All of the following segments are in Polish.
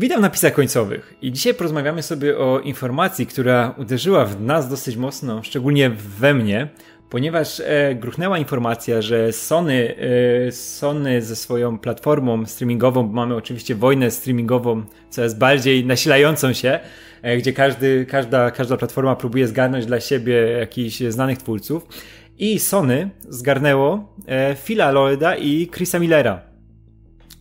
Witam na pisach końcowych i dzisiaj porozmawiamy sobie o informacji, która uderzyła w nas dosyć mocno, szczególnie we mnie, ponieważ e, gruchnęła informacja, że Sony, e, Sony ze swoją platformą streamingową, bo mamy oczywiście wojnę streamingową coraz bardziej nasilającą się, e, gdzie każdy, każda, każda platforma próbuje zgarnąć dla siebie jakichś znanych twórców. I Sony zgarnęło e, Phila Lloyda i Chrisa Millera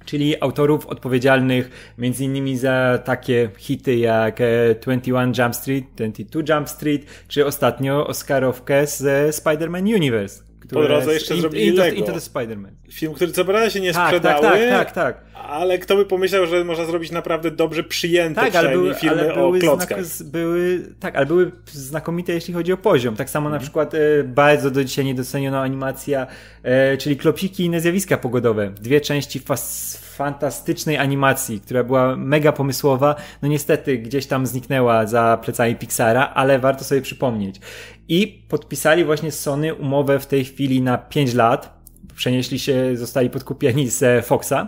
czyli autorów odpowiedzialnych między innymi za takie hity jak 21 e, Jump Street, 22 Jump Street, czy ostatnio Oscarowkę z Spider-Man Universe. Po drodze jeszcze zrobili into, Lego. Into the Spider-Man. Film, który co prawda się nie tak, sprzedały, tak, tak, tak, tak. ale kto by pomyślał, że można zrobić naprawdę dobrze przyjęte tak, ale były, filmy ale były o klockach. Znak, były, tak, ale były znakomite jeśli chodzi o poziom. Tak samo na mhm. przykład e, bardzo do dzisiaj niedocenioną animacja, e, czyli klopsiki i inne zjawiska pogodowe. Dwie części fas fantastycznej animacji, która była mega pomysłowa, no niestety gdzieś tam zniknęła za plecami Pixara, ale warto sobie przypomnieć. I podpisali właśnie Sony umowę w tej chwili na 5 lat. Przenieśli się, zostali podkupieni z Foxa,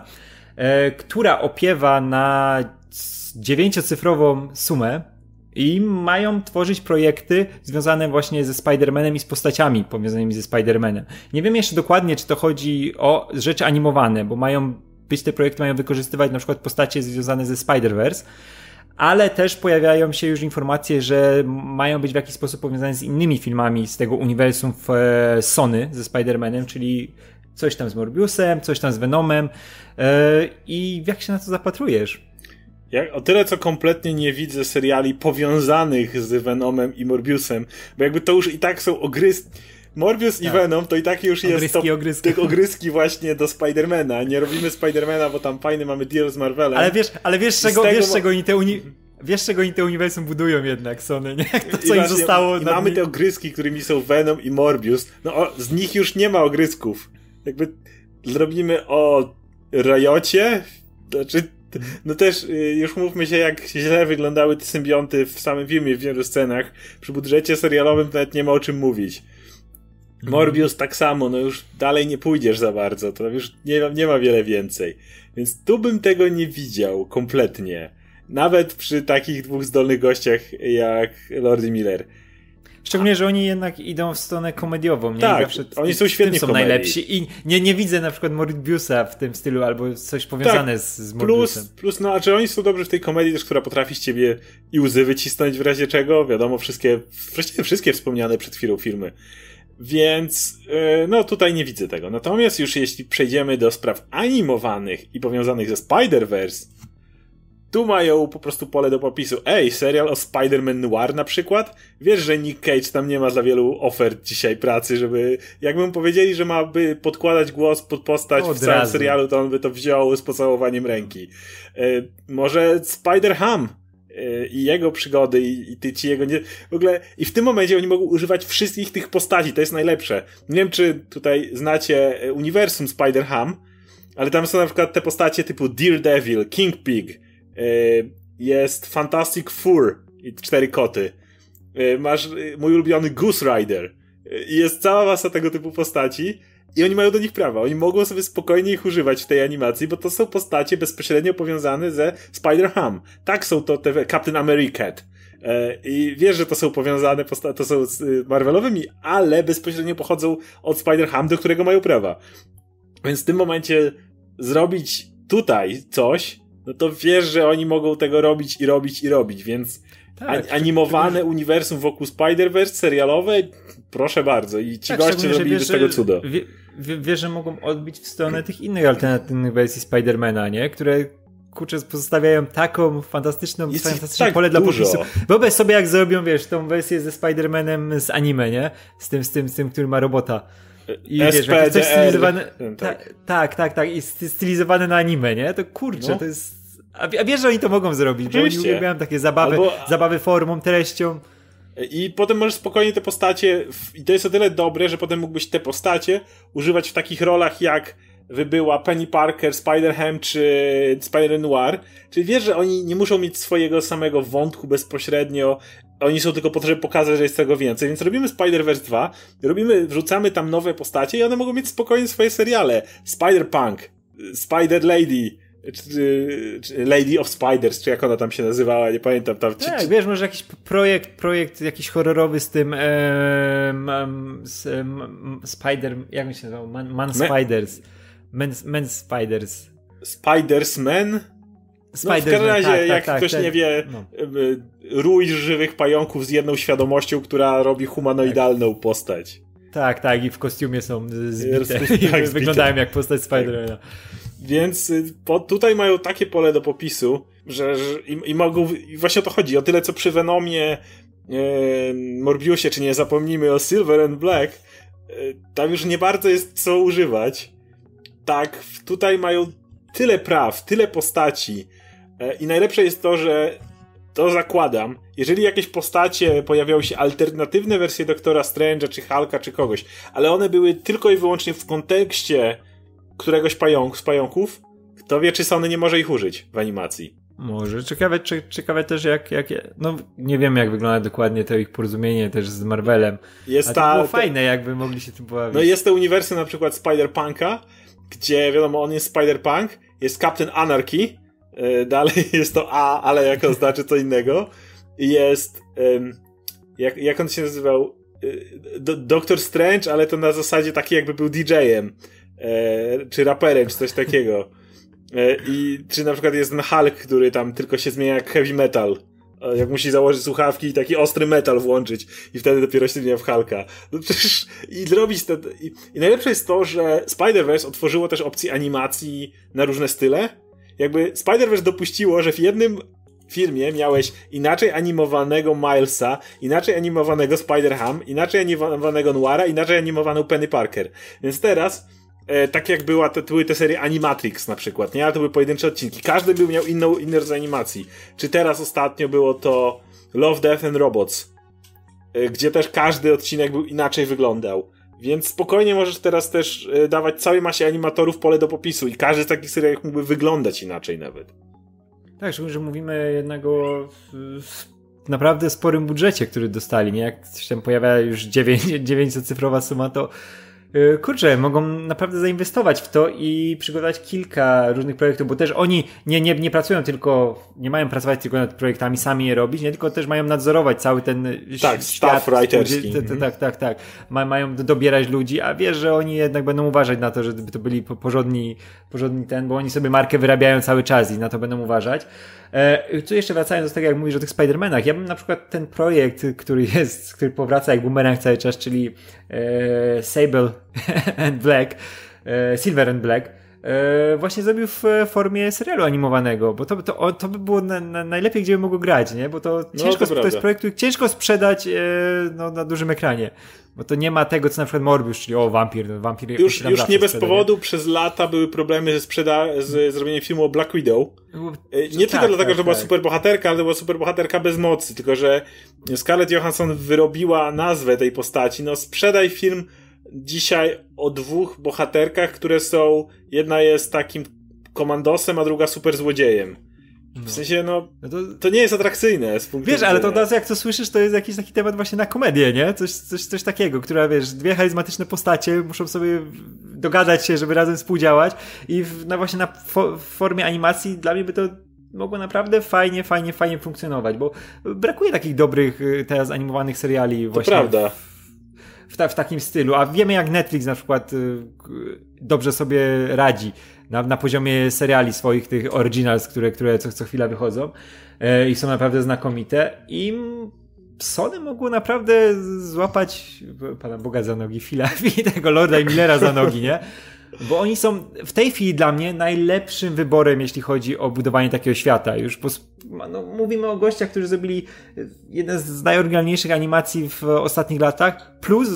e, która opiewa na dziewięciocyfrową sumę, i mają tworzyć projekty związane właśnie ze Spider-Manem i z postaciami powiązanymi ze Spider-Manem. Nie wiem jeszcze dokładnie, czy to chodzi o rzeczy animowane, bo mają być te projekty mają wykorzystywać na przykład postacie związane ze Spider-Verse, ale też pojawiają się już informacje, że mają być w jakiś sposób powiązane z innymi filmami z tego uniwersum e, Sony ze Spider-Manem, czyli coś tam z Morbiusem, coś tam z Venomem e, i jak się na to zapatrujesz? Ja o tyle, co kompletnie nie widzę seriali powiązanych z Venomem i Morbiusem, bo jakby to już i tak są ogryz Morbius tak. i Venom to i tak już ogryski, jest to, ogryski. tych ogryski właśnie do Spidermana. Nie robimy Spidermana, bo tam fajny mamy deal z Marvelem. Ale wiesz, ale wiesz czego, wiesz czego oni te uni... Wiesz, czego oni te uniwersum budują jednak, Sony, nie? To, co I im zostało... I mamy te ogryski, którymi są Venom i Morbius. No, o, z nich już nie ma ogrysków. Jakby zrobimy o Rajocie, znaczy no też y, już mówmy się, jak źle wyglądały te symbionty w samym filmie w wielu scenach. Przy budżecie serialowym nawet nie ma o czym mówić. Mhm. Morbius tak samo, no już dalej nie pójdziesz za bardzo, to już nie, nie ma wiele więcej. Więc tu bym tego nie widział kompletnie. Nawet przy takich dwóch zdolnych gościach jak Lordy Miller. Szczególnie, że oni jednak idą w stronę komediową. Nie? Tak, oni są świetni są komedii. najlepsi. I nie, nie widzę na przykład Morbiusa w tym stylu albo coś powiązane tak, z, z Morbiusem. Plus, plus, no, a czy oni są dobrzy w tej komedii też, która potrafi z ciebie i łzy wycisnąć w razie czego? Wiadomo, wszystkie, właściwie wszystkie wspomniane przed chwilą filmy. Więc e, no tutaj nie widzę tego. Natomiast już jeśli przejdziemy do spraw animowanych i powiązanych ze Spider-Verse, tu mają po prostu pole do popisu. Ej, serial o Spider-Man Noir na przykład? Wiesz, że Nick Cage tam nie ma za wielu ofert dzisiaj pracy, żeby... Jakbym powiedzieli, że ma by podkładać głos pod postać Od w całym razu. serialu, to on by to wziął z pocałowaniem ręki. E, może Spider-Ham i jego przygody i, i ty, ci jego nie... W ogóle i w tym momencie oni mogą używać wszystkich tych postaci, to jest najlepsze. Nie wiem, czy tutaj znacie e, uniwersum Spider-Ham, ale tam są na przykład te postacie typu Daredevil, King Pig, e, jest Fantastic Four i cztery koty. Masz mój ulubiony Goose Rider. Jest cała masa tego typu postaci i oni mają do nich prawa. Oni mogą sobie spokojnie ich używać w tej animacji, bo to są postacie bezpośrednio powiązane ze Spider-Ham. Tak są to te Captain America. E, I wiesz, że to są powiązane to są z y, Marvelowymi, ale bezpośrednio pochodzą od Spider-Ham, do którego mają prawa. Więc w tym momencie zrobić tutaj coś, no to wiesz, że oni mogą tego robić i robić i robić, więc tak, animowane uniwersum wokół Spider-Verse, serialowe, proszę bardzo. I ci tak, goście robiliby z tego cudo. Wie, wie, wie, że mogą odbić w stronę tych innych alternatywnych wersji Spidermana, nie? Które kurczę, pozostawiają taką fantastyczną, jest fantastyczne tak pole dużo. dla popisu. Wyobraź sobie, jak zrobią, wiesz, tą wersję ze Spider-Manem z anime, nie? Z tym, z tym, z tym, który ma robota. I wiesz, jak coś stylizowane. Tak. tak, tak, tak. I stylizowane na anime, nie? To kurczę, no. to jest a, a wiesz, że oni to mogą zrobić, Oczywiście. bo oni uwielbiają takie zabawy, Albo... zabawy formą, treścią. I potem możesz spokojnie te postacie, i to jest o tyle dobre, że potem mógłbyś te postacie używać w takich rolach jak wybyła Penny Parker, Spider-Ham czy Spider-Noir. Czyli wiesz, że oni nie muszą mieć swojego samego wątku bezpośrednio, oni są tylko po to, żeby pokazać, że jest tego więcej. Więc robimy Spider-Verse 2, robimy, wrzucamy tam nowe postacie i one mogą mieć spokojnie swoje seriale. Spider-Punk, Spider-Lady, czy, czy Lady of Spiders, czy jak ona tam się nazywała, nie pamiętam. Tam, czy, tak, wiesz, może jakiś projekt, projekt jakiś horrorowy z tym um, z, um, Spider, jak on się nazywał? Man, Man Spiders. Men, Men Spiders. Spiders Men? No, w każdym razie, tak, jak tak, ktoś tak, nie wie, no. rój żywych pająków z jedną świadomością, która robi humanoidalną tak. postać. Tak, tak, i w kostiumie są zbite. Tak, Wyglądają jak postać Spidermana. Więc y, po, tutaj mają takie pole do popisu, że, że i, i, mogą, i właśnie o to chodzi. O tyle, co przy Venomie, e, Morbiusie, czy nie zapomnijmy o Silver and Black, e, tam już nie bardzo jest co używać. Tak, tutaj mają tyle praw, tyle postaci, E, I najlepsze jest to, że to zakładam, jeżeli jakieś postacie pojawiały się alternatywne wersje Doktora Strange'a, czy Hulka, czy kogoś, ale one były tylko i wyłącznie w kontekście któregoś pająk, z pająków, kto wie, czy Sony nie może ich użyć w animacji. Może. Ciekawe, czy, ciekawe też jak, jak, no nie wiem jak wygląda dokładnie to ich porozumienie też z Marvelem. Jest to było fajne, jakby mogli się tym pobawić. No jest to uniwersum na przykład Spider-Punka, gdzie wiadomo, on jest Spider-Punk, jest Captain Anarchy, E, dalej jest to A, ale jak oznacza co innego. Jest. Jak, jak on się nazywał? E, Doktor Strange, ale to na zasadzie taki jakby był DJ-em. E, czy raperem, czy coś takiego. I czy na przykład jest ten Hulk, który tam tylko się zmienia jak heavy metal. Jak musi założyć słuchawki i taki ostry metal włączyć i wtedy dopiero się zmienia w Hulka. No przecież i zrobić to... I, i najlepsze jest to, że Spider-Verse otworzyło też opcję animacji na różne style jakby Spider-Verse dopuściło, że w jednym filmie miałeś inaczej animowanego Milesa, inaczej animowanego Spider-Ham, inaczej animowanego Noira, inaczej animowaną Penny Parker. Więc teraz e, tak jak była te, były te serie Animatrix na przykład, nie? Ale to były pojedyncze odcinki. Każdy był miał inną, inny rodzaj animacji. Czy teraz ostatnio było to Love, Death and Robots, e, gdzie też każdy odcinek był inaczej wyglądał. Więc spokojnie możesz teraz też e, dawać całej masie animatorów pole do popisu i każdy z takich serialów mógłby wyglądać inaczej nawet. Tak, szczególnie, że mówimy jednego naprawdę sporym budżecie, który dostali, nie? Jak się tam pojawia już 900-cyfrowa suma, to kurczę, mogą naprawdę zainwestować w to i przygotować kilka różnych projektów, bo też oni nie, nie, nie pracują tylko, nie mają pracować tylko nad projektami, sami je robić, nie tylko też mają nadzorować cały ten tak, świat. writerski. Tak, tak, tak. Mają dobierać ludzi, a wiesz, że oni jednak będą uważać na to, żeby to byli porządni, porządni ten, bo oni sobie markę wyrabiają cały czas i na to będą uważać. E, tu jeszcze wracając do tego, jak mówisz o tych Spider-Manach, ja bym na przykład ten projekt, który jest, który powraca jak boomerang cały czas, czyli e, Sable and Black, e, Silver and Black, e, właśnie zrobił w formie serialu animowanego, bo to, to, to by było na, na najlepiej, gdzie by mogło grać, nie? Bo to no, ciężko, to, to jest projekt, który ciężko sprzedać e, no, na dużym ekranie. Bo to nie ma tego, co na przykład Morbius, czyli o, wampir, no, wampir Już, już nie bez powodu przez lata były problemy ze, sprzeda- z zrobieniem filmu o Black Widow. E, nie tak, tylko dlatego, tak, że była tak. super bohaterka, ale była super bohaterka bez mocy, tylko że Scarlett Johansson wyrobiła nazwę tej postaci. No sprzedaj film dzisiaj o dwóch bohaterkach, które są, jedna jest takim komandosem, a druga super złodziejem. W no. sensie, no, no to, nie jest atrakcyjne z punktu Wiesz, ale to teraz jak to słyszysz, to jest jakiś taki temat właśnie na komedię, nie? Coś, coś, coś takiego, która, wiesz, dwie charyzmatyczne postacie muszą sobie dogadać się, żeby razem współdziałać i w, na właśnie na fo formie animacji dla mnie by to mogło naprawdę fajnie, fajnie, fajnie funkcjonować, bo brakuje takich dobrych y, teraz animowanych seriali to właśnie. prawda. W, w, ta, w takim stylu, a wiemy jak Netflix na przykład y, dobrze sobie radzi na, na poziomie seriali swoich, tych originals, które, które co, co chwila wychodzą e, i są naprawdę znakomite. I Sony mogło naprawdę złapać pana Boga za nogi, Phila i tego Lorda i Millera za nogi, nie? Bo oni są w tej chwili dla mnie najlepszym wyborem, jeśli chodzi o budowanie takiego świata. Już po, no, mówimy o gościach, którzy zrobili jeden z najoryginalniejszych animacji w ostatnich latach, plus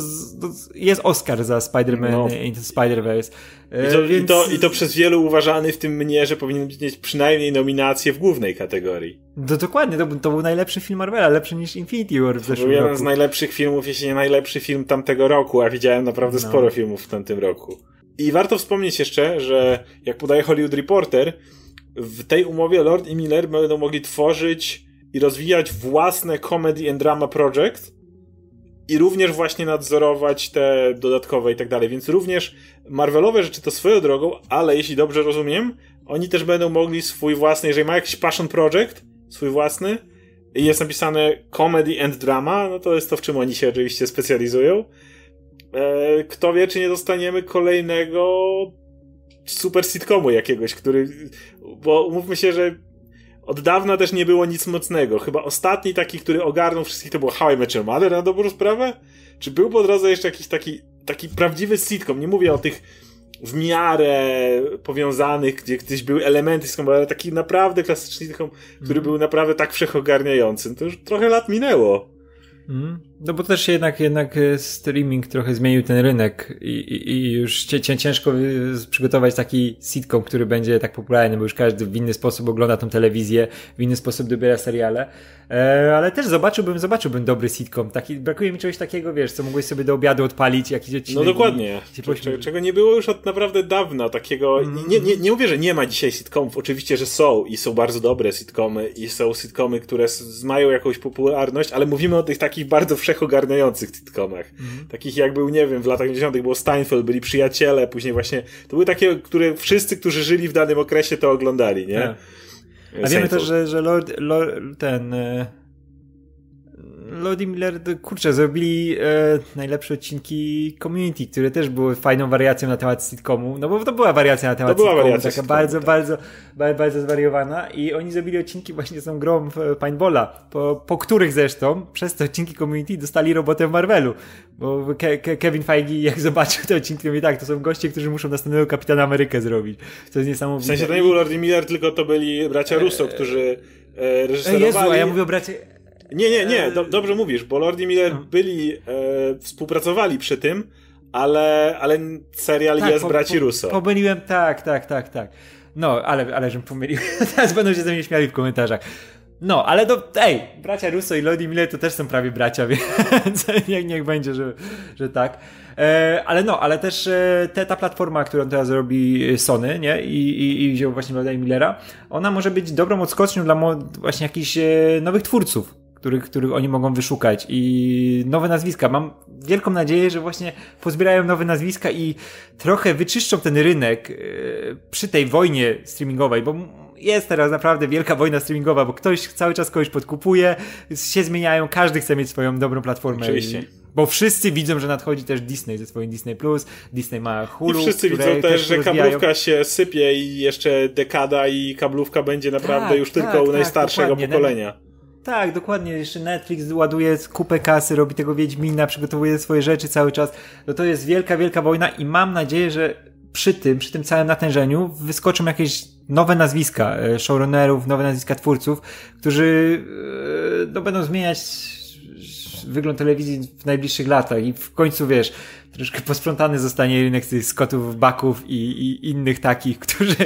jest Oscar za Spider-Man no. Into Spider-Verse. I to, Więc... i, to, I to przez wielu uważany, w tym mnie, że powinien mieć przynajmniej nominację w głównej kategorii. To dokładnie, to, to był najlepszy film Marvela, lepszy niż Infinity War w zeszłym był roku. jeden z najlepszych filmów, jeśli nie najlepszy film tamtego roku, a widziałem naprawdę no. sporo filmów w tamtym roku. I warto wspomnieć jeszcze, że jak podaje Hollywood Reporter, w tej umowie Lord i Miller będą mogli tworzyć i rozwijać własne comedy and drama project i również właśnie nadzorować te dodatkowe i tak dalej. Więc również Marvelowe rzeczy to swoją drogą, ale jeśli dobrze rozumiem, oni też będą mogli swój własny, jeżeli ma jakiś passion project, swój własny, i jest napisane comedy and drama, no to jest to, w czym oni się oczywiście specjalizują. E, kto wie, czy nie dostaniemy kolejnego super sitcomu jakiegoś, który, bo umówmy się, że od dawna też nie było nic mocnego. Chyba ostatni taki, który ogarnął wszystkich, to był How I Met Your Mother na dobrą sprawę? Czy był po drodze jeszcze jakiś taki, taki prawdziwy sitcom? Nie mówię o tych w miarę powiązanych, gdzie gdzieś były elementy sitcomu, ale taki naprawdę klasyczny sitcom, który mm. był naprawdę tak wszechogarniający. To już trochę lat minęło. Mm. No bo też jednak, jednak e, streaming trochę zmienił ten rynek i, i, i już ciężko przygotować taki sitcom, który będzie tak popularny, bo już każdy w inny sposób ogląda tą telewizję, w inny sposób dobiera seriale. E, ale też zobaczyłbym, zobaczyłbym dobry sitcom. Taki, brakuje mi czegoś takiego, wiesz, co mogłeś sobie do obiadu odpalić, jakiś odcinek. No dokładnie. I, czego nie było już od naprawdę dawna, takiego, mm. nie, nie, nie mówię, że nie ma dzisiaj sitcomów, oczywiście, że są i są bardzo dobre sitcomy i są sitcomy, które mają jakąś popularność, ale mówimy o tych takich bardzo wszechogarniających sitcomach. Mm. Takich jak był, nie wiem, w latach 90 było Steinfeld, byli przyjaciele, później właśnie, to były takie, które wszyscy, którzy żyli w danym okresie to oglądali, nie? Yeah. A wiemy też, że, że Lord, Lord ten e, Lodi Miller, kurczę, zrobili e, najlepsze odcinki Community, które też były fajną wariacją na temat sitcomu, no bo to była wariacja na temat to była sitcomu, wariacja taka sitcomu, bardzo, tak. bardzo, bardzo, bardzo zwariowana i oni zrobili odcinki właśnie z tą grą w Paintballa, po, po których zresztą przez te odcinki Community dostali robotę w Marvelu, bo Ke Ke Kevin Feige jak zobaczył te odcinki, mówi tak, to są goście, którzy muszą następnego Kapitana Amerykę zrobić, to jest niesamowite. W sensie to nie był Lordi Miller, tylko to byli bracia Russo, którzy e, reżyserowali... Jezu, a ja mówię o bracie... Nie, nie, nie, do, dobrze mówisz, bo Lord i Miller no. byli, e, współpracowali przy tym, ale, ale serial tak, jest po, braci Russo. Pomyliłem, tak, tak, tak, tak. No, ale, ale żebym pomylił. Teraz będą się ze mnie śmiali w komentarzach. No, ale to, ej, bracia Russo i Lodi Miller to też są prawie bracia, więc niech, niech będzie, że, że tak. E, ale no, ale też e, te, ta platforma, którą teraz robi Sony, nie, i, i, i wziął właśnie Loda i Millera, ona może być dobrą odskocznią dla właśnie jakichś e, nowych twórców których, których oni mogą wyszukać i nowe nazwiska. Mam wielką nadzieję, że właśnie pozbierają nowe nazwiska i trochę wyczyszczą ten rynek e, przy tej wojnie streamingowej, bo jest teraz naprawdę wielka wojna streamingowa, bo ktoś cały czas kogoś podkupuje, się zmieniają, każdy chce mieć swoją dobrą platformę. Oczywiście. Bo wszyscy widzą, że nadchodzi też Disney ze swoim Disney Plus, Disney ma Hulu. I wszyscy widzą też, też że rozwijają. kablówka się sypie i jeszcze dekada i kablówka będzie naprawdę tak, już tak, tylko u tak, najstarszego pokolenia. Tak, dokładnie. Jeszcze Netflix ładuje kupę kasy, robi tego Wiedźmina, przygotowuje swoje rzeczy cały czas. No to jest wielka, wielka wojna i mam nadzieję, że przy tym, przy tym całym natężeniu wyskoczą jakieś nowe nazwiska e, showrunnerów, nowe nazwiska twórców, którzy e, no, będą zmieniać wygląd telewizji w najbliższych latach i w końcu, wiesz, troszkę posprzątany zostanie rynek tych skotów, baków i, i innych takich, którzy,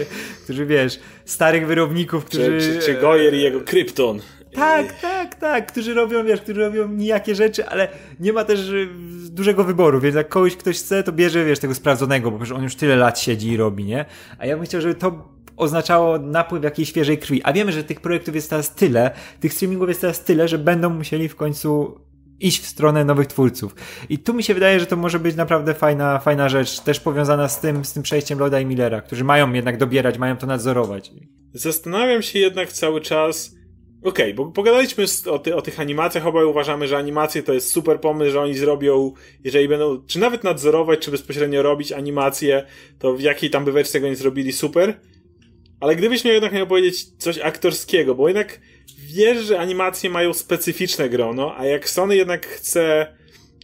którzy, wiesz, starych wyrobników, którzy... Czy, czy, czy Goyer i jego Krypton. Tak, tak, tak, którzy robią, wiesz, którzy robią nijakie rzeczy, ale nie ma też y, dużego wyboru, więc jak kogoś ktoś chce, to bierze, wiesz, tego sprawdzonego, bo on już tyle lat siedzi i robi, nie? A ja bym chciał, żeby to oznaczało napływ jakiejś świeżej krwi. A wiemy, że tych projektów jest teraz tyle, tych streamingów jest teraz tyle, że będą musieli w końcu iść w stronę nowych twórców. I tu mi się wydaje, że to może być naprawdę fajna, fajna rzecz, też powiązana z tym, z tym przejściem Loda i Millera, którzy mają jednak dobierać, mają to nadzorować. Zastanawiam się jednak cały czas, Okej, okay, bo pogadaliśmy o, ty, o, tych animacjach, obaj uważamy, że animacje to jest super pomysł, że oni zrobią, jeżeli będą, czy nawet nadzorować, czy bezpośrednio robić animacje, to w jakiej tam by wersji tego nie zrobili, super. Ale gdybyś miał jednak miał powiedzieć coś aktorskiego, bo jednak wiesz, że animacje mają specyficzne grono, a jak Sony jednak chce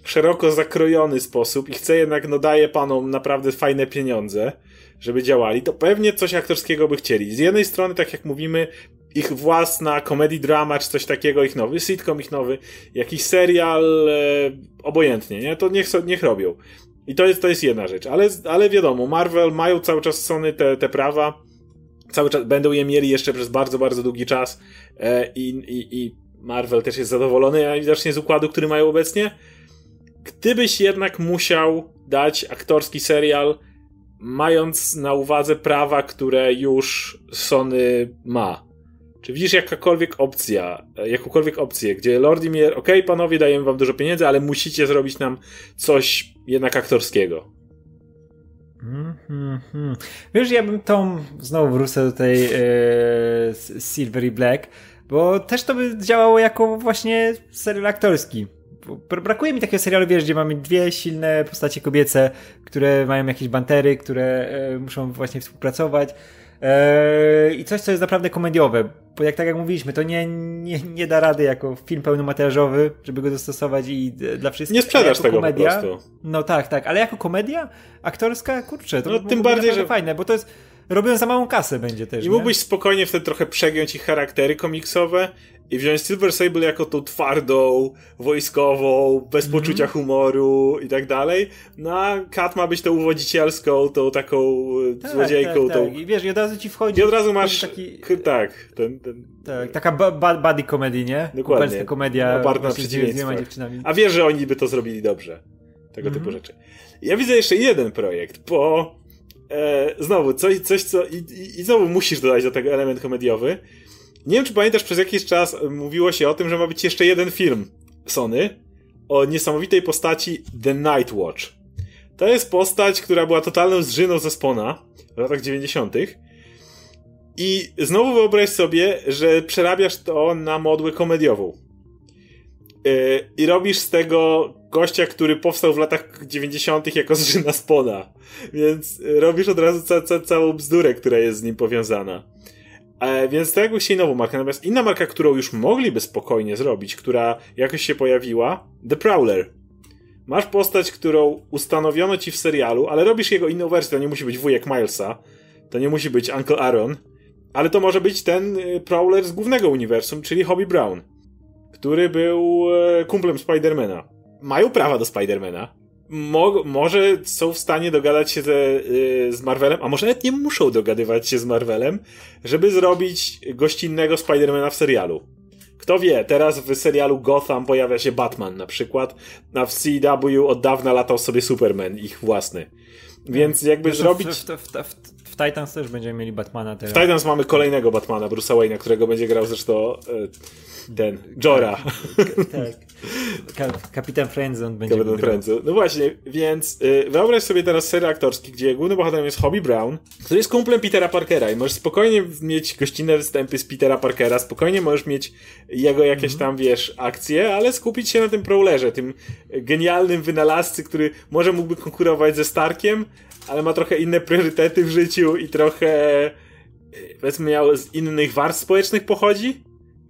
szeroko zakrojony sposób i chce jednak, no daje panom naprawdę fajne pieniądze, żeby działali, to pewnie coś aktorskiego by chcieli. Z jednej strony, tak jak mówimy, ich własna comedy drama, czy coś takiego, ich nowy sitcom, ich nowy jakiś serial, e, obojętnie, nie? To niech, niech robią. I to jest, to jest jedna rzecz. Ale, ale wiadomo, Marvel mają cały czas Sony te, te prawa, cały czas będą je mieli jeszcze przez bardzo, bardzo długi czas e, i, i, i Marvel też jest zadowolony widocznie z układu, który mają obecnie. Gdybyś jednak musiał dać aktorski serial, mając na uwadze prawa, które już Sony ma, czy widzisz jakakolwiek opcja, jakąkolwiek opcję, gdzie Lord Imier, okej, okay, panowie, dajemy wam dużo pieniędzy, ale musicie zrobić nam coś jednak aktorskiego? Mm, mm, Wiesz, ja bym tą, znowu wrócę do tej e, Silvery Black, bo też to by działało jako właśnie serial aktorski. Brakuje mi takiego serialu, wiesz, gdzie mamy dwie silne postacie kobiece, które mają jakieś bantery, które e, muszą właśnie współpracować. E, I coś, co jest naprawdę komediowe, bo jak tak jak mówiliśmy, to nie, nie, nie da rady jako film pełnometrażowy, żeby go dostosować i dla wszystkich. Nie sprzedasz tego komedia, po prostu. No tak, tak, ale jako komedia aktorska, kurczę, to no, tym bardziej, że fajne, bo to jest robią za małą kasę będzie też. I mógłbyś spokojnie wtedy trochę przegiąć ich charaktery komiksowe i wziąć Silver Sable jako tą twardą, wojskową, bez mm -hmm. poczucia humoru i tak dalej. No a Kat ma być tą uwodzicielską, tą taką tak, złodziejką. Tak, tą... Tak. I wiesz, i od razu ci wchodzi. I od razu masz. Taki... Tak, ten, ten... tak, taka buddy comedy, nie? Dokładnie. komedia. Oparta na dziewczynami. A wiesz, że oni by to zrobili dobrze. Tego mm -hmm. typu rzeczy. Ja widzę jeszcze jeden projekt, bo e, znowu, coś, coś co. I, i, I znowu musisz dodać do tego element komediowy. Nie wiem, czy pamiętasz, przez jakiś czas mówiło się o tym, że ma być jeszcze jeden film Sony o niesamowitej postaci The Night Watch. To jest postać, która była totalną zżyną ze Spona w latach 90. I znowu wyobraź sobie, że przerabiasz to na modłę komediową. Yy, I robisz z tego gościa, który powstał w latach 90. jako zżyna Spona. Więc robisz od razu ca ca całą bzdurę, która jest z nim powiązana. E, więc to jakby się nową markę. Natomiast inna marka, którą już mogliby spokojnie zrobić, która jakoś się pojawiła, The Prowler. Masz postać, którą ustanowiono ci w serialu, ale robisz jego inną wersję. To nie musi być wujek Milesa, to nie musi być Uncle Aaron, ale to może być ten y, Prowler z głównego uniwersum, czyli Hobie Brown, który był e, kumplem Spidermana. Mają prawa do Spidermana, Mo może są w stanie dogadać się ze, yy, z Marvelem, a może nawet nie muszą dogadywać się z Marvelem, żeby zrobić gościnnego Spidermana w serialu. Kto wie, teraz w serialu Gotham pojawia się Batman na przykład, a w CW od dawna latał sobie Superman, ich własny. Więc jakby Wiesz, zrobić... W, w, w, w, Titans też będziemy mieli Batmana teraz. W Titans mamy kolejnego Batmana, Bruce'a Wayne'a, którego będzie grał zresztą... Yy, ten, Jora. Tak. Kapitan Friendzone będzie Kapitan Friendzone. No właśnie, więc y, wyobraź sobie teraz serial aktorski, gdzie głównym bohaterem jest Hobie Brown, który jest kumplem Petera Parkera i możesz spokojnie mieć gościnne występy z Petera Parkera, spokojnie możesz mieć jego jakieś mm -hmm. tam, wiesz, akcje, ale skupić się na tym Prowlerze, tym genialnym wynalazcy, który może mógłby konkurować ze Starkiem, ale ma trochę inne priorytety w życiu i trochę y, powiedzmy miał z innych warstw społecznych pochodzi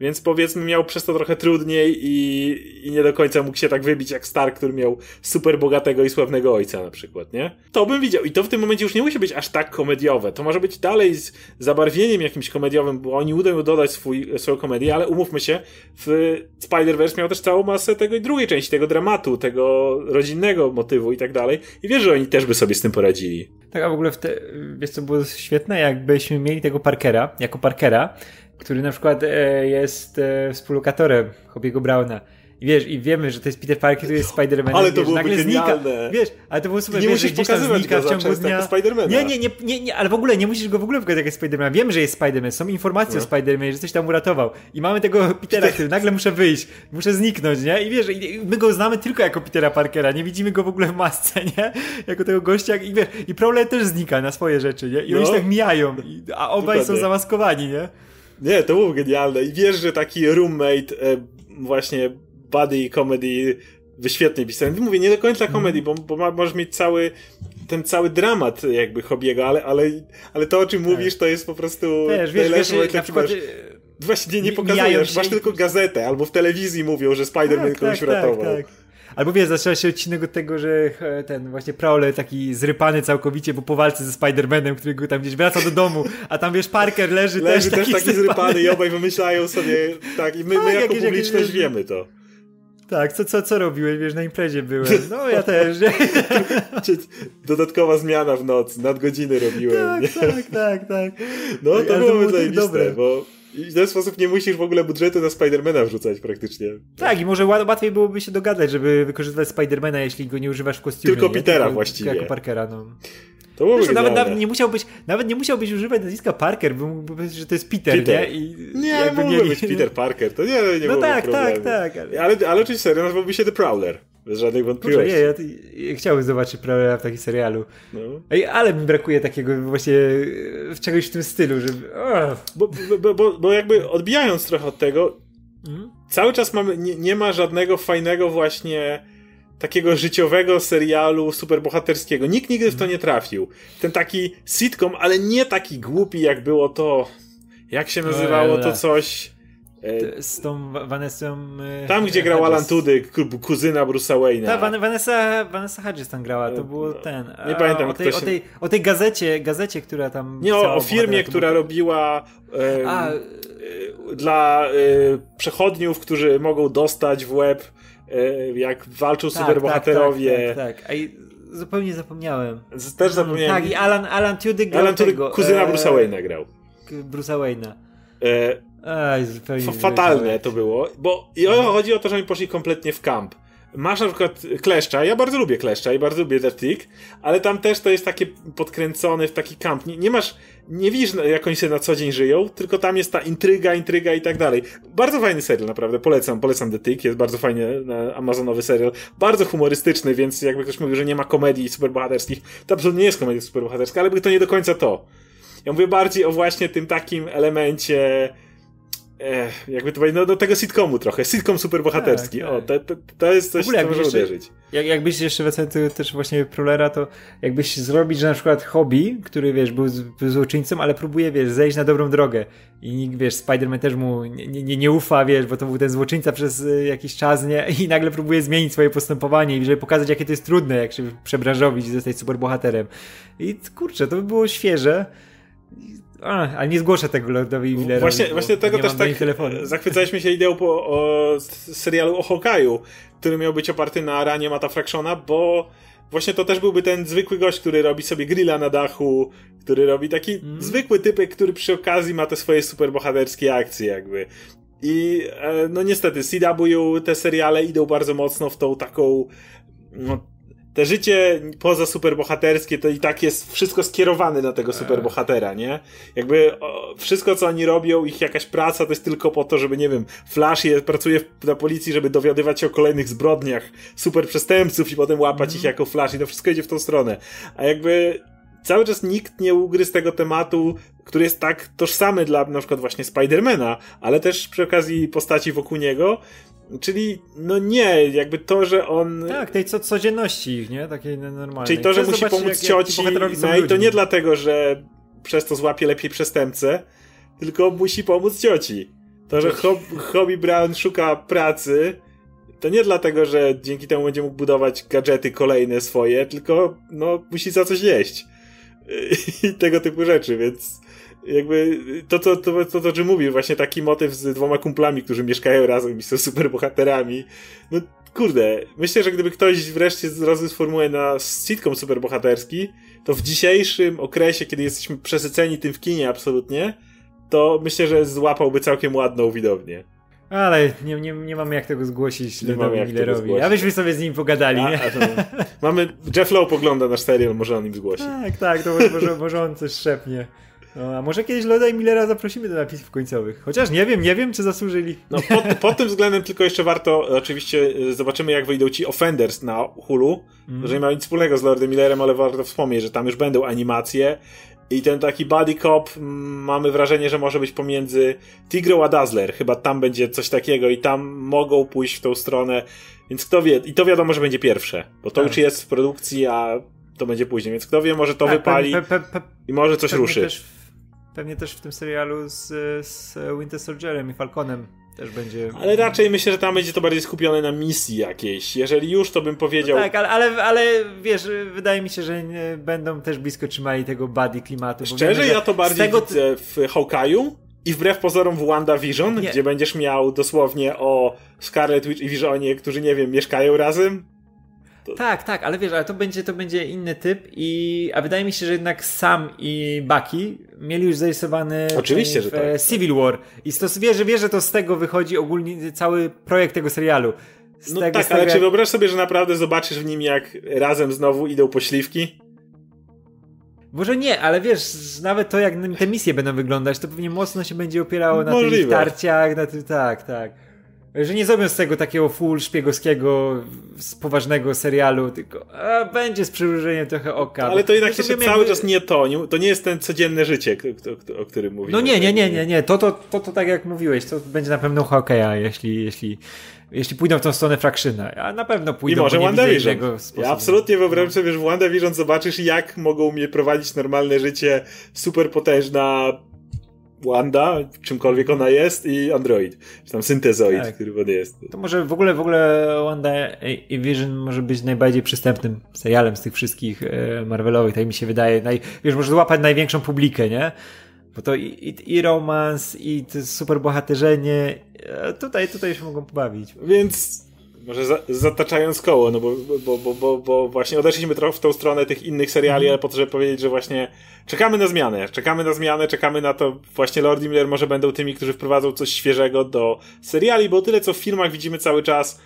więc powiedzmy miał przez to trochę trudniej i, i nie do końca mógł się tak wybić jak Stark, który miał super bogatego i sławnego ojca na przykład, nie? To bym widział. I to w tym momencie już nie musi być aż tak komediowe. To może być dalej z zabarwieniem jakimś komediowym, bo oni udają dodać swój, swoją komedię, ale umówmy się, w Spider-Verse miał też całą masę tego drugiej części, tego dramatu, tego rodzinnego motywu i tak dalej. I wiesz, że oni też by sobie z tym poradzili. Tak, a w ogóle w te, wiesz co było świetne? Jakbyśmy mieli tego Parkera, jako Parkera, który na przykład e, jest e, współlokatorem Hobbiego Browna. I wiesz, i wiemy, że to jest Peter Parker, który jest Spider-Manem. Ale to wiesz, nagle znika, wiesz, ale to było super, nie wiesz, musisz gdzieś tam znika w ciągu dnia. Nie, nie, nie, nie, nie, ale w ogóle nie musisz go w ogóle pokazać jak Spider-Man. Wiemy, że jest Spider-Man, są informacje no. o Spider-Manie, że coś tam uratował. I mamy tego Petera, który nagle muszę wyjść, muszę zniknąć, nie? I wiesz, my go znamy tylko jako Petera Parkera, nie widzimy go w ogóle w masce, nie? Jako tego gościa i wiesz, i Prowler też znika na swoje rzeczy, nie? I no. oni się tak mijają, a obaj Dokładnie. są zamaskowani, nie? Nie, to było genialne. I wiesz, że taki roommate, e, właśnie buddy comedy wyświetnie pisany. Mówię, nie do końca komedii, bo, bo możesz mieć cały ten cały dramat jakby Hobiego, ale, ale, ale to o czym tak. mówisz to jest po prostu wiesz, wiesz, wiesz, na przykład właśnie nie pokazujesz, masz tylko gazetę albo w telewizji mówią, że Spider-Man tak, kogoś tak, uratował. Tak, tak. Albo wiesz, zaczyna się odcinek od tego, że ten właśnie Prowler taki zrypany całkowicie, bo po walce ze Spider-Manem, który go tam gdzieś wraca do domu, a tam wiesz, Parker leży, leży też, też taki, taki zrypany i obaj wymyślają sobie, tak, i my, tak, my jako jakieś, publiczność jakieś, wiemy to. Tak, co, co, co robiłeś? Wiesz, na imprezie byłem. No, ja też. Nie? Dodatkowa zmiana w nocy, nadgodziny robiłem. Tak, nie? tak, tak, tak. No, to było, było zajebiste, bo i w ten sposób nie musisz w ogóle budżetu na Spidermana wrzucać praktycznie. Tak, i może łatwiej byłoby się dogadać, żeby wykorzystywać Spidermana, jeśli go nie używasz w kostiumie. Tylko Petera Tylko, właściwie. Jako Parkera, no. To nawet, nawet, nie musiałbyś, nawet nie musiałbyś używać nazwiska Parker, bo mógłby powiedzieć, że to jest Peter, Peter. nie? I nie, mógłby być Peter Parker, to nie, nie No tak, tak, tak, ale... ale, ale oczywiście serio nazwałby się The Prowler. Bez żadnych wątpliwości. Kurczę, ja, ja, ja chciałbym zobaczyć Prowlera w takim serialu. No. Ej, ale mi brakuje takiego właśnie w czegoś w tym stylu, żeby... Bo, bo, bo, bo jakby odbijając trochę od tego, mhm. cały czas mamy, nie, nie ma żadnego fajnego właśnie takiego życiowego serialu superbohaterskiego. Nikt nigdy w to nie trafił. Ten taki sitcom, ale nie taki głupi, jak było to. Jak się nazywało to coś? E, z tą Vanessą. E, tam, gdzie grał Alan Tudyk, kuzyna Bruce'a Wayne'a. Ta, Vanessa, Vanessa Hudgens tam grała, to było no, ten. Nie pamiętam, o tej, się... o, tej, o tej gazecie, gazecie, która tam. Nie, o, o firmie, która robiła. E, A, dla e, przechodniów, którzy mogą dostać w web, e, jak walczą tak, superbohaterowie. Tak, tak, tak, tak. A zupełnie zapomniałem. Też zapomniałem. Tak, i Alan, Alan Tudyk grał Alan Tudyk, kuzyna Bruce'a Wayne'a grał. Bruce'a Wayne'a. E, Aj, zupełnie fatalne to było, bo i chodzi o to, że oni poszli kompletnie w kamp. Masz na przykład kleszcza, ja bardzo lubię kleszcza i bardzo lubię Tick, ale tam też to jest takie podkręcone w taki kamp. Nie, nie, masz, nie widzisz jak oni sobie na co dzień żyją, tylko tam jest ta intryga, intryga i tak dalej. Bardzo fajny serial, naprawdę, polecam, polecam The Tick, jest bardzo fajny amazonowy serial, bardzo humorystyczny, więc jakby ktoś mówił, że nie ma komedii superbohaterskich, to absolutnie nie jest komedia superbohaterska, ale by to nie do końca to. Ja mówię bardziej o właśnie tym takim elemencie Jakby to powiedzieć, no do tego sitcomu trochę, sitcom superbohaterski, tak, tak. o, to, to, to jest coś, co może uderzyć. Jak, jakbyś jeszcze wracając też właśnie Prolera, to jakbyś zrobić, że na przykład hobby, który wiesz, był, był złoczyńcą, ale próbuje, wiesz, zejść na dobrą drogę i wiesz, Spider-Man też mu nie, nie, nie ufa, wiesz, bo to był ten złoczyńca przez y, jakiś czas, nie, i nagle próbuje zmienić swoje postępowanie i żeby pokazać, jakie to jest trudne, jak się przebranżowić i zostać superbohaterem. I kurczę, to by było świeże, a, ale nie zgłoszę tego Lordowi Millerowi. Właśnie, właśnie tego też tak zachwycaliśmy się ideą po, o serialu o Hokaju, który miał być oparty na ranie Mata Fractiona, bo właśnie to też byłby ten zwykły gość, który robi sobie grilla na dachu, który robi taki mm. zwykły typek, który przy okazji ma te swoje superbohaterskie akcje jakby. I e, no niestety CW te seriale idą bardzo mocno w tą taką no, te życie poza superbohaterskie to i tak jest wszystko skierowane na tego superbohatera, nie? Jakby o, wszystko, co oni robią, ich jakaś praca to jest tylko po to, żeby, nie wiem, Flash je, pracuje na policji, żeby dowiadywać się o kolejnych zbrodniach super przestępców i potem łapać mm. ich jako Flash i to wszystko idzie w tą stronę. A jakby cały czas nikt nie ugryzł tego tematu, który jest tak tożsamy dla na przykład właśnie Spidermana, ale też przy okazji postaci wokół niego, Czyli, no nie, jakby to, że on. Tak, tej co, codzienności ich, nie? Takiej normalnej. Czyli to, że musi pomóc jak, cioci. No i to nie dlatego, że przez to złapie lepiej przestępcę, tylko musi pomóc cioci. To, że Hob Hobby Brown szuka pracy, to nie dlatego, że dzięki temu będzie mógł budować gadżety kolejne swoje, tylko no, musi za coś jeść. I tego typu rzeczy, więc jakby to, to, to, to, to, czym mówił, właśnie taki motyw z dwoma kumplami, którzy mieszkają razem i są super bohaterami. No kurde, myślę, że gdyby ktoś wreszcie rozwiązł formułę na sitcom superbohaterski, to w dzisiejszym okresie, kiedy jesteśmy przesyceni tym w kinie absolutnie, to myślę, że złapałby całkiem ładną widownię. Ale nie, nie, nie mamy jak tego zgłosić nie mamy jak Millerowi. Tego zgłosić. Abyśmy sobie z nim pogadali, a, nie? A mamy, Jeff Lowe pogląda nasz serial, może on im zgłosi. Tak, tak, to może, może on coś szepnie. No, a może kiedyś Loda i Millera zaprosimy do napisów końcowych. Chociaż nie wiem, nie wiem, czy zasłużyli. No, pod, pod tym względem tylko jeszcze warto, oczywiście e, zobaczymy, jak wyjdą ci Offenders na Hulu, mm. że nie ma nic wspólnego z Lordem Millerem, ale warto wspomnieć, że tam już będą animacje i ten taki buddy cop mamy wrażenie, że może być pomiędzy Tigro a Dazzler. Chyba tam będzie coś takiego i tam mogą pójść w tą stronę. Więc kto wie, i to wiadomo, że będzie pierwsze, bo to tak. już jest w produkcji, a to będzie później, więc kto wie, może to tak, wypali pe, pe, pe, i może coś ruszy. Pewnie też w tym serialu z, z Winter Soldierem i Falconem też będzie. Ale raczej myślę, że tam będzie to bardziej skupione na misji jakiejś. Jeżeli już, to bym powiedział. No tak, ale, ale, ale wiesz, wydaje mi się, że będą też blisko trzymali tego buddy klimatu. Szczerze, wiemy, ja to bardziej tego... widzę w Hawkeye'u i wbrew pozorom w WandaVision, nie. gdzie będziesz miał dosłownie o Scarlet Witch i Visionie, którzy nie wiem, mieszkają razem. To... Tak, tak, ale wiesz, ale to będzie, to będzie inny typ i a wydaje mi się, że jednak Sam i Bucky mieli już zarysowany Oczywiście, w, że tak. Civil War i to wie, że wie, że to z tego wychodzi ogólnie cały projekt tego serialu. Z no tego, tak, ale czy wyobraź sobie, że naprawdę zobaczysz w nim jak razem znowu idą pośliwki? Może nie, ale wiesz, nawet to jak te misje będą wyglądać, to pewnie mocno się będzie opierało Możliwe. na tych tarciach, na tym, tak, tak. Że nie zrobią z tego takiego full szpiegowskiego, poważnego serialu, tylko a, będzie z przymrużeniem trochę oka. Ale to jednak jeszcze cały jakby... czas nie to. Nie, to nie jest ten codzienne życie, o, którym mówimy. No nie, nie, nie, nie, nie. To, to, to, to tak jak mówiłeś, to będzie na pewno Hokeja, jeśli, jeśli, jeśli pójdą w tą stronę Fractiona. A na pewno pójdą. I może WandaVision. Ja absolutnie wyobrażam sobie, że w WandaVision zobaczysz, jak mogą mnie prowadzić normalne życie super potężna Wanda, czymkolwiek ona jest, i Android, czy tam syntezoid, tak. który on jest. To może w ogóle, w ogóle Wanda i Vision może być najbardziej przystępnym serialem z tych wszystkich e, Marvelowych, tak mi się wydaje. Naj, wiesz, może złapać największą publikę, nie? Bo to i, i, i romans, i super bohaterzenie, e, tutaj, tutaj się mogą pobawić. Więc może za, zataczając koło, no bo, bo, bo, bo, bo właśnie odeszliśmy trochę w tą stronę tych innych seriali, ale po to, żeby powiedzieć, że właśnie czekamy na zmianę, czekamy na zmianę, czekamy na to, właśnie Lord i Miller może będą tymi, którzy wprowadzą coś świeżego do seriali, bo tyle co w filmach widzimy cały czas,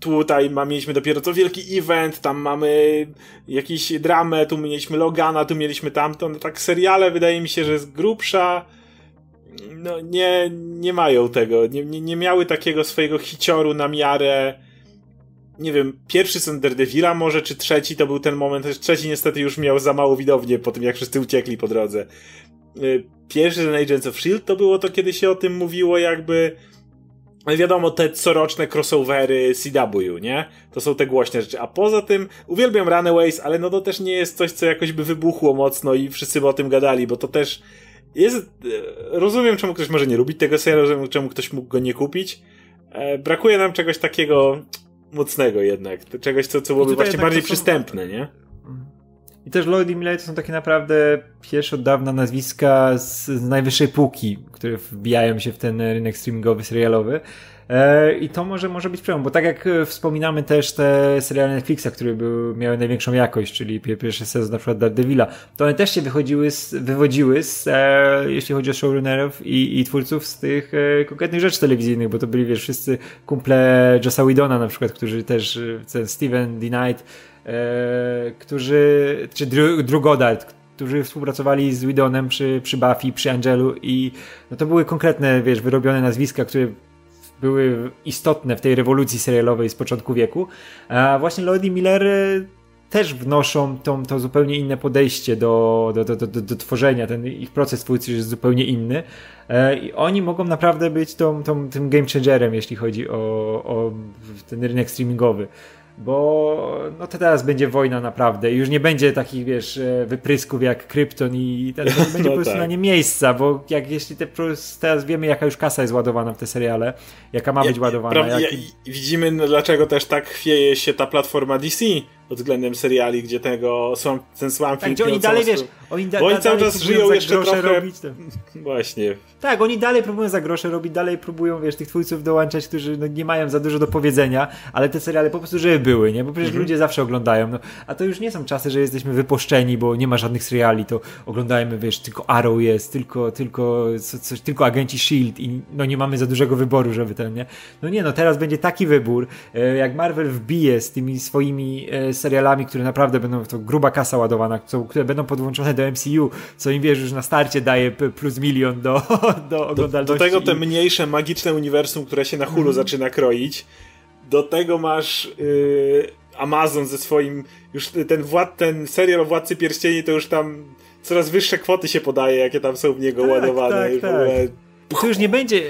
tutaj ma, mieliśmy dopiero co wielki event, tam mamy jakiś dramę, tu mieliśmy Logana, tu mieliśmy tamto, no tak seriale wydaje mi się, że z grubsza no nie, nie mają tego, nie, nie, nie miały takiego swojego hicioru na miarę nie wiem, pierwszy z Daredevila może, czy trzeci to był ten moment, trzeci niestety już miał za mało widownie po tym, jak wszyscy uciekli po drodze. Y, pierwszy ten Agents of S.H.I.E.L.D. to było to, kiedy się o tym mówiło jakby no wiadomo, te coroczne crossovery CW, nie? To są te głośne rzeczy. A poza tym uwielbiam Runaways, ale no to też nie jest coś, co jakoś by wybuchło mocno i wszyscy by o tym gadali, bo to też jest... Y, rozumiem, czemu ktoś może nie lubić tego serialu, rozumiem, czemu ktoś mógł go nie kupić. E, brakuje nam czegoś takiego mocnego jednak. Czegoś, co, co byłoby właśnie bardziej są... przystępne, nie? I też Lloyd i Milley to są takie naprawdę pierwsze od dawna nazwiska z, z najwyższej półki, które wbijają się w ten rynek streamingowy, serialowy. E, I to może, może być przełom, bo tak jak e, wspominamy też te seriale Netflixa, które były, miały największą jakość, czyli pierwszy sezon na przykład Daredevila, to one też się wychodziły z, wywodziły z, e, jeśli chodzi o showrunnerów i, i twórców z tych konkretnych rzeczy telewizyjnych, bo to byli wiesz, wszyscy kumple Jossa Widona na przykład, którzy też, ten Steven D. Knight, którzy, czy Drew, Drew Goddard, którzy współpracowali z Widonem przy, przy Buffy, przy Angelu i no to były konkretne, wiesz, wyrobione nazwiska, które były istotne w tej rewolucji serialowej z początku wieku. A właśnie Lloyd i Miller e, też wnoszą tą, to zupełnie inne podejście do, do, do, do, do tworzenia. Ten ich proces twórczy jest zupełnie inny. E, I oni mogą naprawdę być tą, tą, tym game changerem, jeśli chodzi o, o ten rynek streamingowy bo no to teraz będzie wojna naprawdę. Już nie będzie takich, wiesz, e, wyprysków jak Krypton i będzie no po prostu tak. na nie miejsca, bo jak jeśli te, teraz wiemy jaka już kasa jest ładowana w te seriale, jaka ma być ja, ładowana. Jak... Ja, widzimy dlaczego też tak chwieje się ta platforma DC, pod względem seriali, gdzie tego swamp, ten Swamp tak, oni dalej, wiesz, oni, da, bo oni cały czas żyją jeszcze trochę... Robić, Właśnie. Tak, oni dalej próbują za grosze robić, dalej próbują, wiesz, tych twórców dołączać, którzy no, nie mają za dużo do powiedzenia, ale te seriale po prostu, żeby były, nie? Bo przecież mhm. ludzie zawsze oglądają, no. A to już nie są czasy, że jesteśmy wypuszczeni, bo nie ma żadnych seriali, to oglądajmy, wiesz, tylko Arrow jest, tylko, tylko, coś, tylko agenci S.H.I.E.L.D. i no nie mamy za dużego wyboru, żeby ten, nie? No nie, no teraz będzie taki wybór, e, jak Marvel wbije z tymi swoimi e, serialami, które naprawdę będą to gruba kasa ładowana, co, które będą podłączone do MCU, co im wiesz, już na starcie daje plus milion do, do oglądalności. Do, do tego te mniejsze, magiczne uniwersum, które się na hulu mm. zaczyna kroić. Do tego masz yy, Amazon ze swoim, już ten, wład, ten serial o Władcy Pierścieni to już tam coraz wyższe kwoty się podaje, jakie tam są w niego tak, ładowane. Tak, ogóle tak. Tu już nie będzie,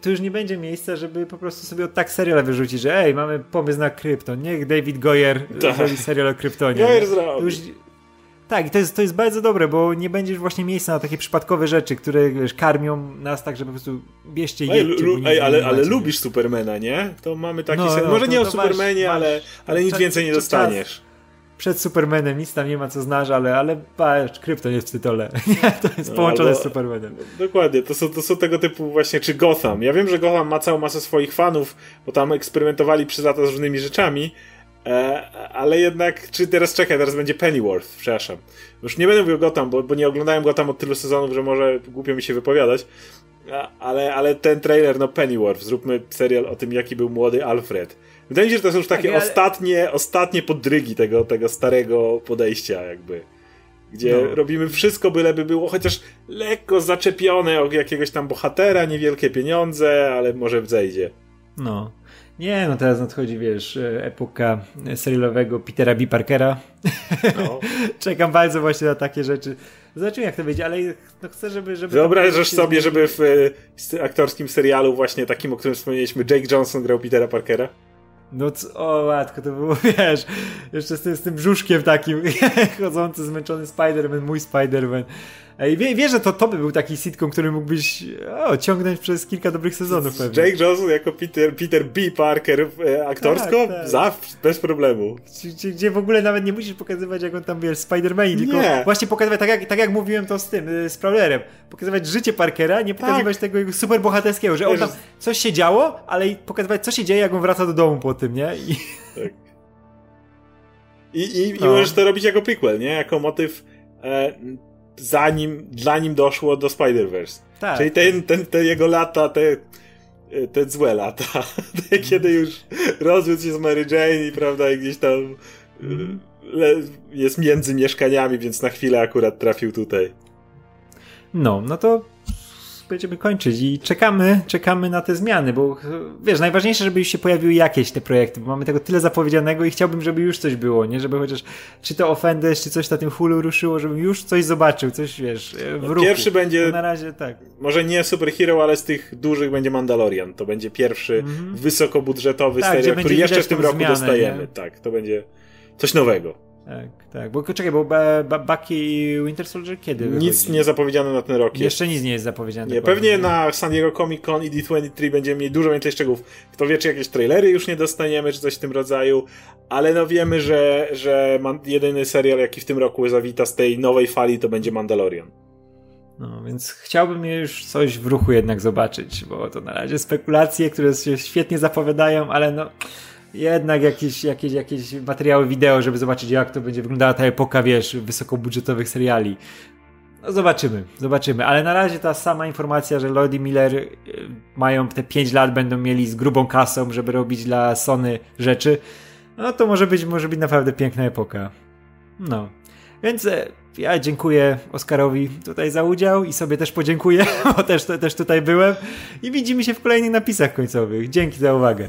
tu już nie będzie miejsca, żeby po prostu sobie od tak serial wyrzucić, że ej, mamy pomysł na Krypton, niech David Goyer tak. robi serial o Kryptonie. Goyer zrobi. Już... Tak, i to jest, to jest bardzo dobre, bo nie będziesz właśnie miejsca na takie przypadkowe rzeczy, które wiesz, karmią nas tak, że po prostu bierzcie i jedźcie, ej, ej, ale, ale lubisz Supermana, nie? To mamy taki no, no, Może to, nie o Supermanie, masz, ale, ale nic więcej nie dostaniesz. Przed Supermanem, nic tam nie ma co znasz, ale, ale patrz, Krypton jest w tytule. Nie, to jest no, połączone z Supermanem. Dokładnie, to są, to są tego typu właśnie, czy Gotham. Ja wiem, że Gotham ma całą masę swoich fanów, bo tam eksperymentowali przez lata z różnymi rzeczami, e, ale jednak, czy teraz czekaj, teraz będzie Pennyworth, przepraszam. Już nie będę mówił Gotham, bo, bo nie oglądałem Gotham od tylu sezonów, że może głupio mi się wypowiadać, ale, ale ten trailer, no Pennyworth, zróbmy serial o tym, jaki był młody Alfred Wydaje mi się, że to są już takie tak, ale... ostatnie, ostatnie podrygi tego, tego starego podejścia jakby. Gdzie no. robimy wszystko, byleby było chociaż lekko zaczepione o jakiegoś tam bohatera, niewielkie pieniądze, ale może wzejdzie. No. Nie, no teraz nadchodzi, wiesz, epoka serialowego Petera B. Parkera. No. Czekam bardzo właśnie na takie rzeczy. Zobaczymy, jak to wyjdzie, ale no chcę, żeby... żeby Wyobrażasz sobie, żeby w, w aktorskim serialu właśnie takim, o którym wspomnieliśmy, Jake Johnson grał Petera Parkera? No co, o łatwo, to było, wiesz, jeszcze z tym, z tym brzuszkiem takim chodzący, zmęczony Spider-Man, mój Spider-Man. I wie, wiesz, że to, to by był taki sitcom, który mógłbyś o, ciągnąć przez kilka dobrych sezonów pewnie. Jake Johnson jako Peter, Peter B. Parker e, aktorsko? Tak, tak. Zawsze, bez problemu. Gdzie, gdzie w ogóle nawet nie musisz pokazywać, jak on tam, wiesz, Spider-Man, tylko nie. właśnie pokazywać, tak jak, tak jak mówiłem to z tym, e, z Prowlerem, pokazywać życie Parkera, nie pokazywać tak. tego jego super bohaterskiego, że on tam coś się działo, ale pokazywać, co się dzieje, jak on wraca do domu po tym, nie? I... Tak. I, i, i no. możesz to robić jako prequel, nie? Jako motyw e, zanim dla nim doszło do Spider-Verse. Tak. Czyli ten, ten, te jego lata, te, te złe lata, te, kiedy już rozwiódł się z Mary Jane i prawda, i gdzieś tam mm. le, jest między mieszkaniami, więc na chwilę akurat trafił tutaj. No, no to będziemy kończyć i czekamy, czekamy na te zmiany, bo wiesz, najważniejsze, żeby już się pojawiły jakieś te projekty, bo mamy tego tyle zapowiedzianego i chciałbym, żeby już coś było, nie? Żeby chociaż czy to Offenders, czy coś na tym Hulu ruszyło, żebym już coś zobaczył, coś, wiesz, w no, ruchu. Pierwszy będzie, na razie tak. Może nie superhero, ale z tych dużych będzie Mandalorian. To będzie pierwszy mm-hmm. wysokobudżetowy tak, serial, który jeszcze w tym roku zmianę, dostajemy. Nie? Tak, to będzie coś nowego. Tak, tak. Bo czekaj, bo Bucky i Winter Soldier kiedy Nic wychodzi? nie zapowiedziane na ten rok. Jeszcze nic nie jest zapowiedziane. Nie, pewnie na San Diego Comic Con i D23 będziemy mieli dużo więcej szczegółów. Kto wie, czy jakieś trailery już nie dostaniemy, czy coś w tym rodzaju, ale no wiemy, że, że jedyny serial, jaki w tym roku zawita z tej nowej fali, to będzie Mandalorian. No, więc chciałbym już coś w ruchu jednak zobaczyć, bo to na razie spekulacje, które się świetnie zapowiadają, ale no jednak jakieś, jakieś, jakieś materiały wideo, żeby zobaczyć jak to będzie wyglądała ta epoka, wiesz, wysokobudżetowych seriali. No zobaczymy, zobaczymy, ale na razie ta sama informacja, że Lloyd i Miller y, mają te 5 lat, będą mieli z grubą kasą, żeby robić dla Sony rzeczy, no to może być, może być naprawdę piękna epoka. No, więc e, ja dziękuję Oskarowi tutaj za udział i sobie też podziękuję, bo też, też tutaj byłem i widzimy się w kolejnych napisach końcowych. Dzięki za uwagę.